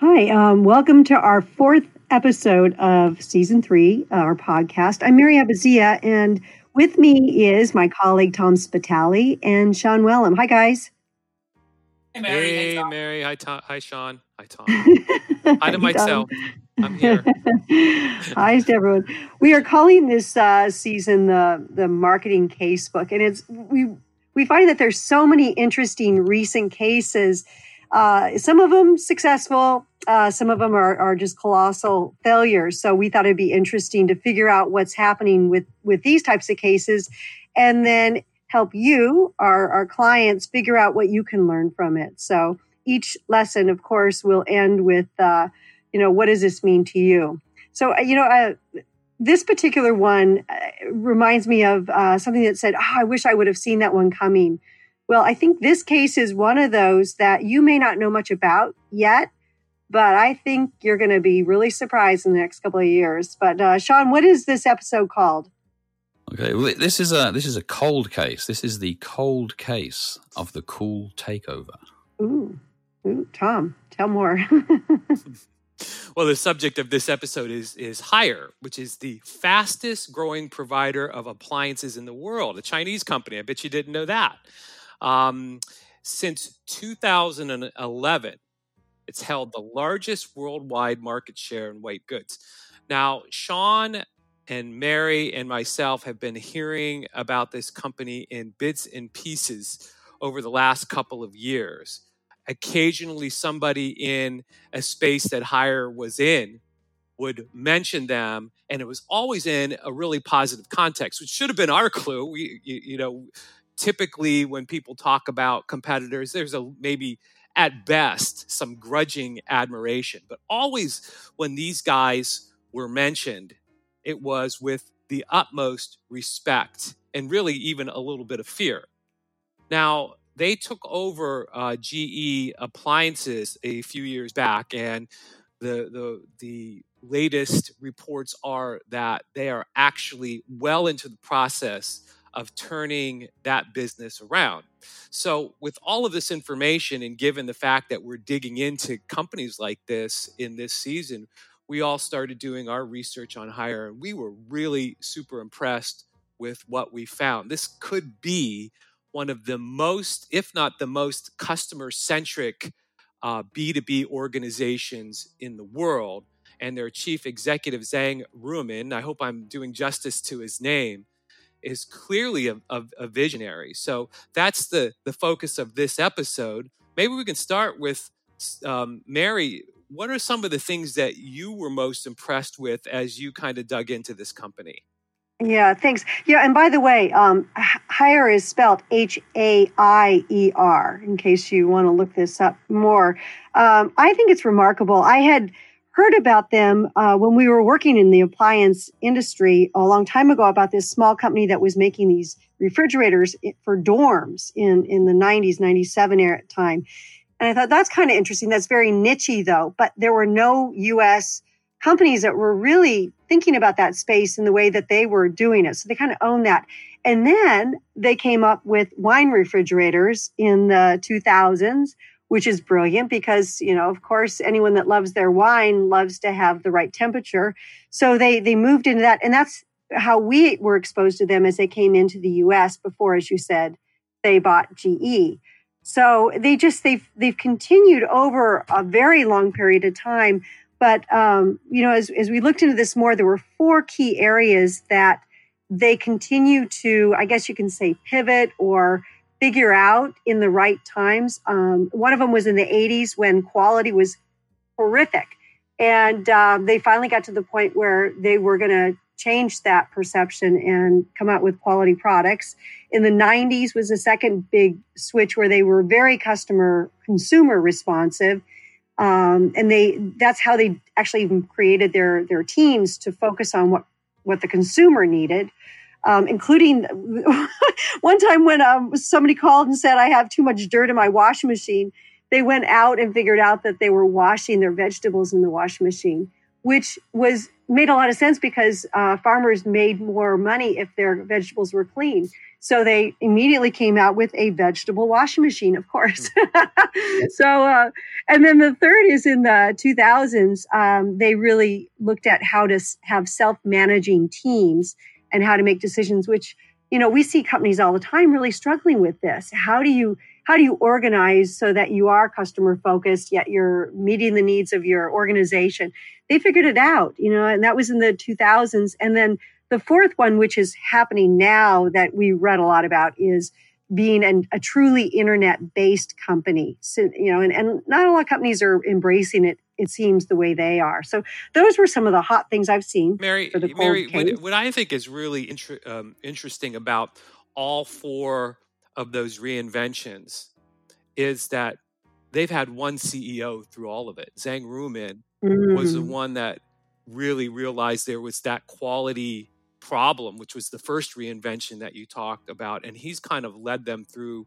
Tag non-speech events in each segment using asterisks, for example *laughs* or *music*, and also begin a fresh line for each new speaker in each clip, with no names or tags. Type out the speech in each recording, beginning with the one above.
Hi, um, welcome to our fourth episode of season three, uh, our podcast. I'm Mary Abazia, and with me is my colleague Tom Spitali and Sean Wellham. Hi, guys.
Hey, Mary. Hey, hey Mary. Hi, Tom. Hi, Sean. Hi, Tom. *laughs* Hi to myself. I'm here. *laughs*
Hi to everyone. We are calling this uh, season the the marketing case book, and it's we we find that there's so many interesting recent cases uh, some of them successful, uh, some of them are, are just colossal failures. So we thought it'd be interesting to figure out what's happening with with these types of cases, and then help you, our our clients, figure out what you can learn from it. So each lesson, of course, will end with, uh, you know, what does this mean to you? So uh, you know. Uh, this particular one uh, reminds me of something that said, "Oh, I wish I would have seen that one coming." Well, I think this case is one of those that you may not know much about yet, but I think you're going to be really surprised in the next couple of years. But uh, Sean, what is this episode called?
Okay, well, this is a this is a cold case. This is the cold case of the cool takeover.
Ooh, ooh, Tom, tell more. *laughs*
well, the subject of this episode is is Haier, which is the fastest growing provider of appliances in the world, a Chinese company. I bet you didn't know that. Um, since 2011, it's held the largest worldwide market share in white goods. Now, Sean and Mary and myself have been hearing about this company in bits and pieces over the last couple of years. Occasionally, somebody in a space that Haier was in would mention them, and it was always in a really positive context, which should have been our *laughs* clue. We, you, you know, typically when people talk about competitors, there's a maybe at best some grudging admiration. But always when these guys were mentioned, it was with the utmost respect and really even a little bit of fear. Now, they took over uh, GE appliances a few years back, and the, the, the latest reports are that they are actually well into the process of turning that business around. So, with all of this information, and given the fact that we're digging into companies like this in this season, we all started doing our research on Haier, and we were really super impressed with what we found. This could be one of the most, if not the most, customer centric uh, B2B organizations in the world. And their chief executive, Zhang Ruimin, I hope I'm doing justice to his name, is clearly a, a, a, visionary. So that's the the focus of this episode. Maybe we can start with um, Mary. What are some of the things that you were most impressed with as you kind of dug into this company?
Yeah, thanks. Yeah, and by the way, um, Haier is spelled H A I E R. In case you want to look this up more, um, I think it's remarkable. I had heard about them uh, when we were working in the appliance industry a long time ago about this small company that was making these refrigerators for dorms in, in the 90s, 97 era time. And I thought that's kind of interesting. That's very nichey though, but there were no US companies that were really thinking about that space in the way that they were doing it. So they kind of own that. And then they came up with wine refrigerators in the 2000s which is brilliant because you know of course anyone that loves their wine loves to have the right temperature. So they they moved into that and that's how we were exposed to them as they came into the US before as you said they bought GE so they just they've they've continued over a very long period of time. But um, you know as, as we looked into this more there were four key areas that they continue to i guess you can say pivot or figure out in the right times. Um, one of them was in the 80s when quality was horrific. And um, they finally got to the point where they were going to change that perception and come out with quality products. In the 90s was the second big switch where they were very customer consumer responsive. Um, and they that's how they actually even created their their teams to focus on what what the consumer needed um, including *laughs* one time when um, somebody called and said, I have too much dirt in my washing machine. They went out and figured out that they were washing their vegetables in the washing machine, which was made a lot of sense because uh, farmers made more money if their vegetables were clean. So they immediately came out with a vegetable washing machine, of course. *laughs* so, uh, and then the third is in the 2000s, um, they really looked at how to have self managing teams and how to make decisions, which, you know, we see companies all the time really struggling with this. How do you, how do you organize so that you are customer focused, yet you're meeting the needs of your organization? They figured it out, you know, and that was in the 2000s. And then the fourth one, which is happening now that we read a lot about, is being an, a truly internet based company. So, you know, and, and not a lot of companies are embracing it, it seems, the way they are. So those were some of the hot things I've seen.
Mary, Mary what, what, I think is really inter- um, interesting about all four of those reinventions is that they've had one CEO through all of it. Zhang Ruimin mm. was the mm. one that really realized there was that quality problem, which was the first reinvention that you talked about, and he's kind of led them through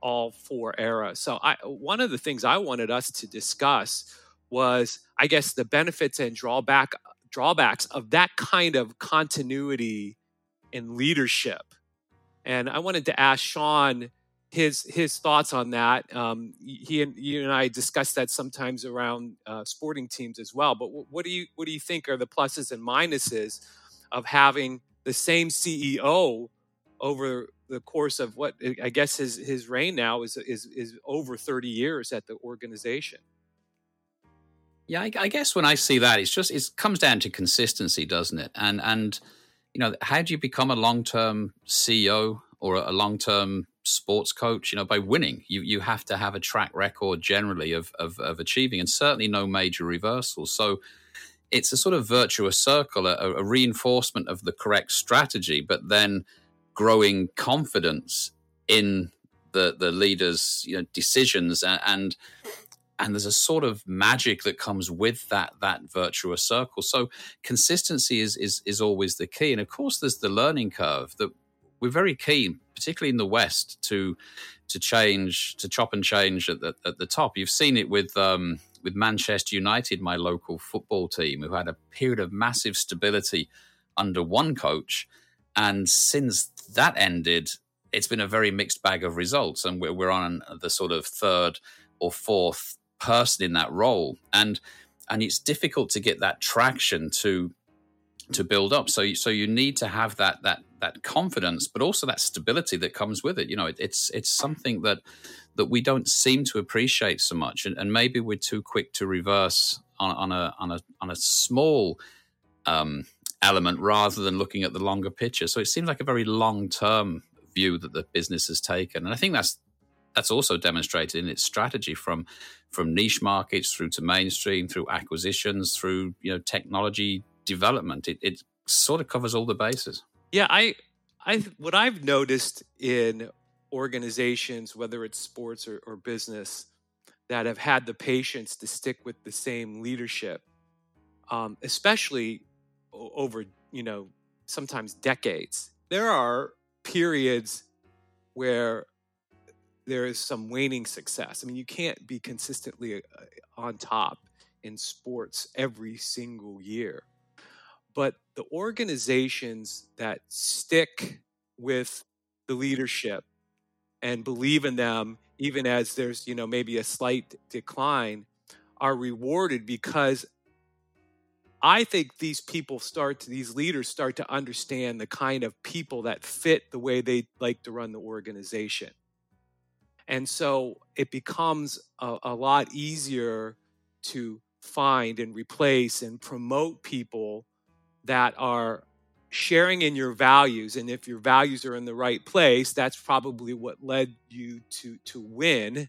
all four eras. So I one of the things I wanted us to discuss was I guess the benefits and drawback drawbacks of that kind of continuity in leadership. And I wanted to ask Sean his his thoughts on that. Um, he and you and I discussed that sometimes around uh, sporting teams as well. But what do you what do you think are the pluses and minuses of having the same CEO over the course of what I guess his his reign now is is is over 30 years at the organization.
Yeah, I, I, guess when I see that, it's just it comes down to consistency, doesn't it? And and you know, how do you become a long term CEO or a long term sports coach? You know, by winning, you you have to have a track record generally of of, of achieving, and certainly no major reversals. So it's a sort of virtuous circle, a, a reinforcement of the correct strategy, but then growing confidence in the the leaders' you know, decisions and, and and there's a sort of magic that comes with that that virtuous circle. So consistency is is is always the key, and of course there's the learning curve that we're very keen, particularly in the West, to to change to chop and change at the, at the top. You've seen it with um, with Manchester United, my local football team, who had a period of massive stability under one coach. And since that ended, it's been a very mixed bag of results. And we're, we're on the sort of third or fourth person in that role. And and it's difficult to get that traction to to build up. So so you need to have that that that confidence, but also that stability that comes with it. You know, it, it's it's something that that we don't seem to appreciate so much, and, and maybe we're too quick to reverse on, on a on a on a small um, element rather than looking at the longer picture. So it seems like a very long term view that the business has taken, and I think that's that's also demonstrated in its strategy from from niche markets through to mainstream, through acquisitions, through you know technology development. It, it sort of covers all the bases.
Yeah, I I what I've noticed in organizations, whether it's sports or, or business, that have had the patience to stick with the same leadership, um, especially over, you know, sometimes decades. There are periods where there is some waning success. I mean, you can't be consistently uh, on top in sports every single year. But the organizations that stick with the leadership and believe in them even as there's you know maybe a slight decline are rewarded because i think these people start to these leaders start to understand the kind of people that fit the way they like to run the organization and so it becomes a, a lot easier to find and replace and promote people that are sharing in your values. And if your values are in the right place that's probably what led you to to win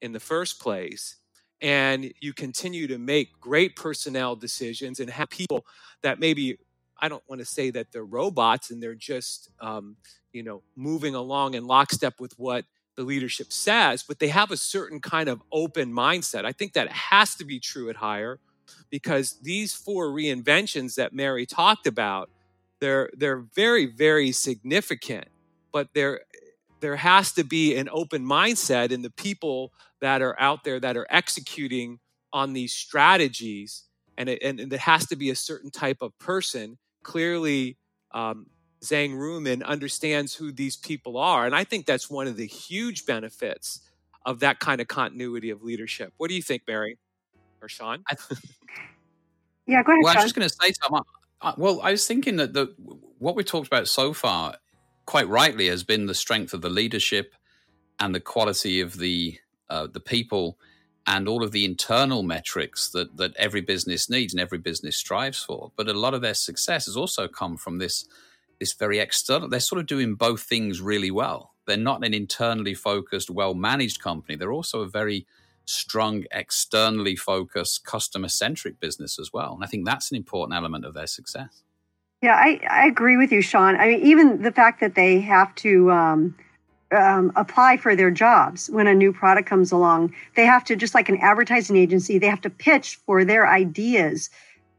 in the first place. And you continue to make great personnel decisions and have people that maybe i don't want to say that they're robots and they're just um, you know moving along in lockstep with what the leadership says but they have a certain kind of open mindset. I think that has to be true at Haier because these four reinventions that mary talked about they're they're very very significant but there there has to be an open mindset in the people that are out there that are executing on these strategies and it, and it has to be a certain type of person. Clearly um, Zhang Ruimin understands who these people are. And I think that's one of the huge benefits of that kind of continuity of leadership. What do you think, Mary or Sean? *laughs*
yeah, go ahead.
Well,
Sean.
I was just going to say something. Well, I was thinking that the what we've talked about so far, quite rightly, has been the strength of the leadership and the quality of the uh, the people and all of the internal metrics that that every business needs and every business strives for. But a lot of their success has also come from this this very external. They're sort of doing both things really well. They're not an internally focused, well managed company. They're also a very strong, externally focused, customer centric business as well. And I think that's an important element of their success.
Yeah, I, I agree with you, Sean. I mean, even the fact that they have to um, um, apply for their jobs when a new product comes along, they have to, just like an advertising agency, they have to pitch for their ideas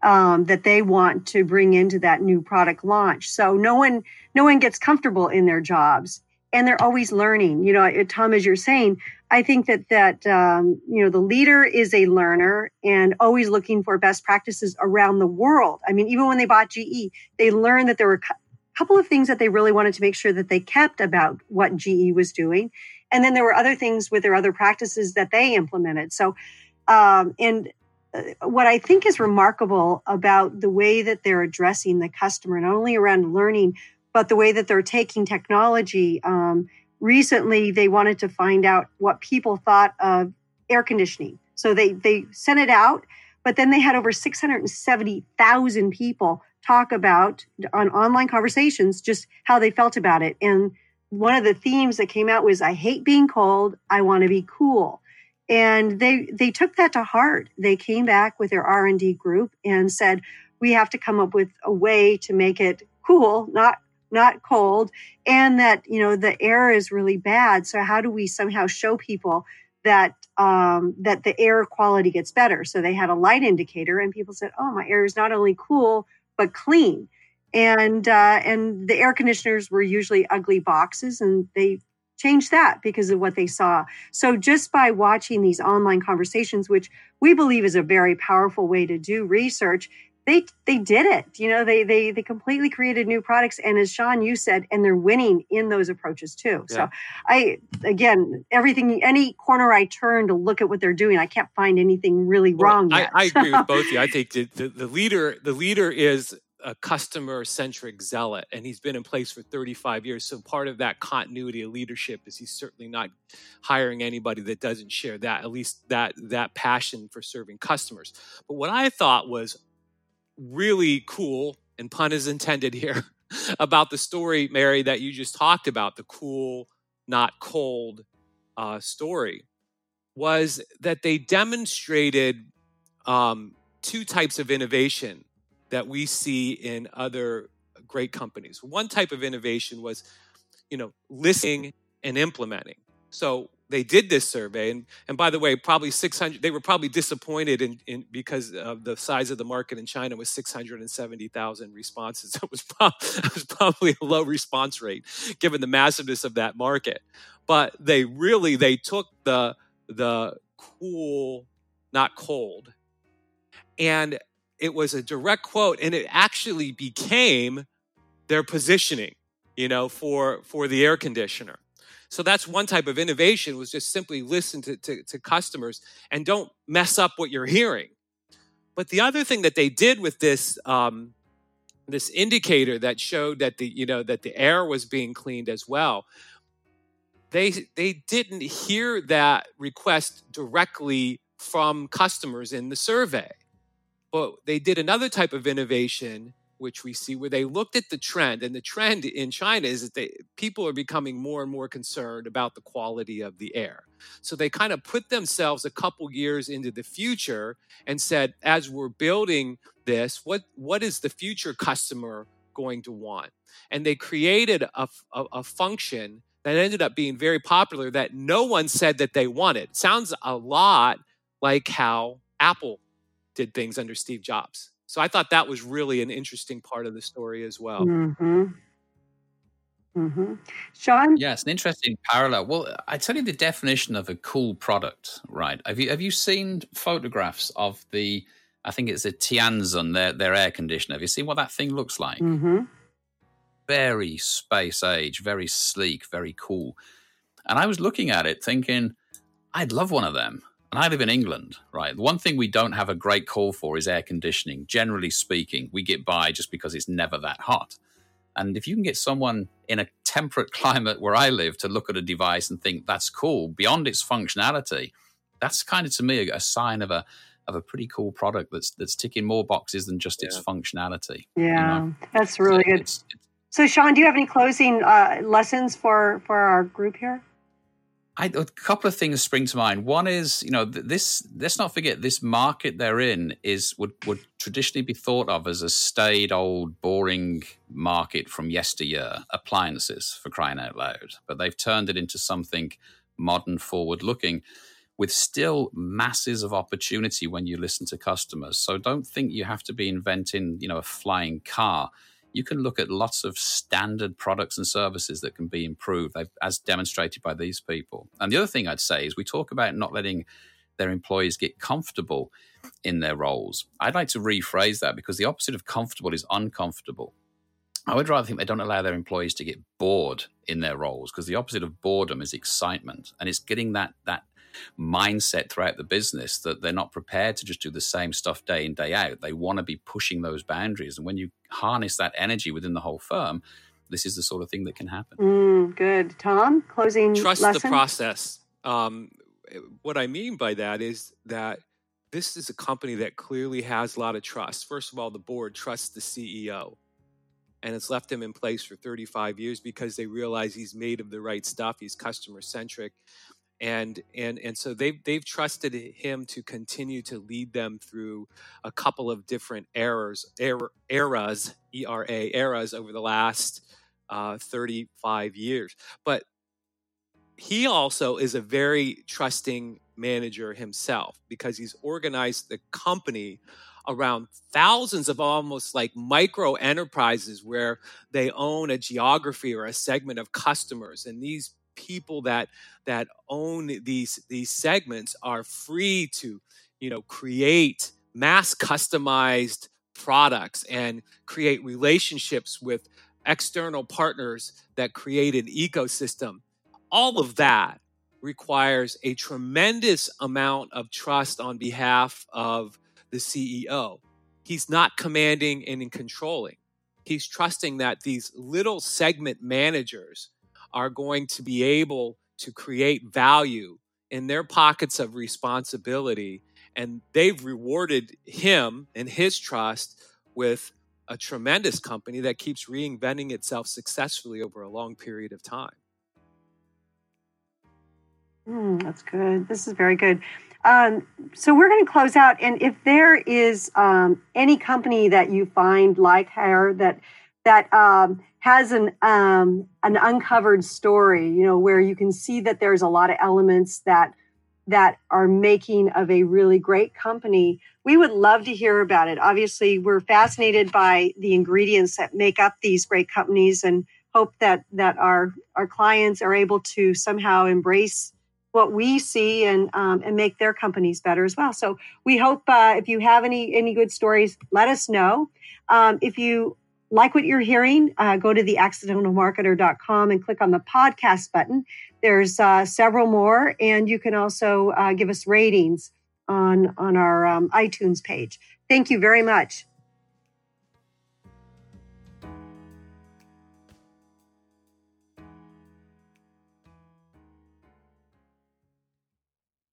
um, that they want to bring into that new product launch. So no one, no one gets comfortable in their jobs, and they're always learning. You know, Tom, as you're saying, I think that that um, you know the leader is a learner and always looking for best practices around the world. I mean, even when they bought GE, they learned that there were a couple of things that they really wanted to make sure that they kept about what GE was doing, and then there were other things with their other practices that they implemented. So, um, and uh, what I think is remarkable about the way that they're addressing the customer, not only around learning, but the way that they're taking technology. Um, recently they wanted to find out what people thought of air conditioning. So they they sent it out, but then they had over 670,000 people talk about on online conversations just how they felt about it. And one of the themes that came out was I hate being cold, I want to be cool. And they they took that to heart. They came back with their R&D group and said we have to come up with a way to make it cool, not not cold, and that you know the air is really bad. So how do we somehow show people that um, that the air quality gets better? So they had a light indicator, and people said, "Oh, my air is not only cool but clean." And uh, and the air conditioners were usually ugly boxes, and they changed that because of what they saw. So just by watching these online conversations, which we believe is a very powerful way to do research, they they did it. You know, they they they completely created new products, and as Sean you said, and they're winning in those approaches too. Yeah. So I again, everything, any corner I turn to look at what they're doing, I can't find anything really well, wrong.
I, I, agree with *laughs* both of you. I think the, the, the leader the leader is a customer centric zealot and he's been in place for 35 years. So part of that continuity of leadership is he's certainly not hiring anybody that doesn't share that at least that that passion for serving customers. But what i thought was really cool, and pun is intended here, *laughs* about the story, Mary, that you just talked about, the cool, not cold uh, story, was that they demonstrated um, two types of innovation that we see in other great companies. One type of innovation was, you know, listening and implementing. So they did this survey and and by the way probably 600 they were probably disappointed in, in because of the size of the market in china was 670000 responses *laughs* it was, pro- was probably a low response rate given the massiveness of that market but they really they took the the cool not cold and it was a direct quote and it actually became their positioning you know for for the air conditioner so that's one type of innovation was just simply listen to, to, to customers and don't mess up what you're hearing. But the other thing that they did with this um, this indicator that showed that the you know that the air was being cleaned as well, they they didn't hear that request directly from customers in the survey, but they did another type of innovation which we see where they looked at the trend and the trend in china is that they, people are becoming more and more concerned about the quality of the air. So they kind of put themselves a couple years into the future and said as we're building this what what is the future customer going to want? And they created a, a, a function that ended up being very popular that no one said that they wanted. Sounds a lot like how apple did things under steve jobs so I thought that was really an interesting part of the story as well.
Mm-hmm. Mm-hmm. Sean?
Yes, an interesting parallel. Well, I tell you the definition of a cool product, right? Have you have you seen photographs of the? I think it's a Tianzun, their their air conditioner. Have you seen what that thing looks like?
Mm-hmm.
very space age, very sleek, very cool. And I was looking at it thinking, I'd love one of them. And I live in England, right? The one thing we don't have a great call for is air conditioning. Generally speaking, we get by just because it's never that hot. And if you can get someone in a temperate *laughs* climate where I live to look at a device and think that's cool beyond its functionality, that's kind of to me a sign of a of a pretty cool product that's that's ticking more boxes than just yeah. its functionality.
Yeah, you know? that's really so good. It's, it's, so, Sean, do you have any closing uh, lessons for for our group here?
I, a couple of things spring to mind. One is, you know, this. Let's not forget this market they're in is would would traditionally be thought of as a staid, old, boring market from yesteryear, appliances for crying out loud. But they've turned it into something modern, forward-looking, with still masses of opportunity when you listen to customers. So don't think you have to be inventing, you know, a flying car you can look at lots of standard products and services that can be improved, as demonstrated by these people. And the other thing I'd say is we talk about not letting their employees get comfortable in their roles. I'd like to rephrase that because the opposite of comfortable is uncomfortable. I would rather think they don't allow their employees to get bored in their roles because the opposite of boredom is excitement, and it's getting that that mindset throughout the business that they're not prepared to just do the same stuff day in day out. They want to be pushing those boundaries, and when you harness that energy within the whole firm, this is the sort of thing that can happen.
Mm, good, Tom. Closing
trust
lesson?
the process. Um, what I mean by that is that this is a company that clearly has a lot of trust. First of all, the board trusts the CEO and it's left him in place for 35 years because they realize he's made of the right stuff. He's customer centric and and and so they've they've trusted him to continue to lead them through a couple of different eras er, eras era eras over the last uh, 35 years. But he also is a very trusting manager himself because he's organized the company around thousands of almost like micro enterprises where they own a geography or a segment of customers. And these people that that own these these segments are free to you know create mass customized products and create relationships with external partners that create an ecosystem all of that requires a tremendous amount of trust on behalf of the CEO. He's not commanding and controlling. He's trusting that these little segment managers are going to be able to create value in their pockets of responsibility. And they've rewarded him and his trust with a tremendous company that keeps reinventing itself successfully over a long period of time.
Mm, that's good. This is very good. Um, so we're going to close out, and if there is um, any company that you find like Haier that that um, has an um, an uncovered story, you know, where you can see that there's a lot of elements that that are making of a really great company. We would love to hear about it. Obviously, we're fascinated by the ingredients that make up these great companies, and hope that that our our clients are able to somehow embrace what we see and um, and make their companies better as well. So we hope uh, if you have any any good stories, let us know. Um, if you like what you're hearing, uh, go to the accidentalmarketer.com and click on the podcast button. There's uh, several more, and you can also uh, give us ratings on on our um, iTunes page. Thank you very much.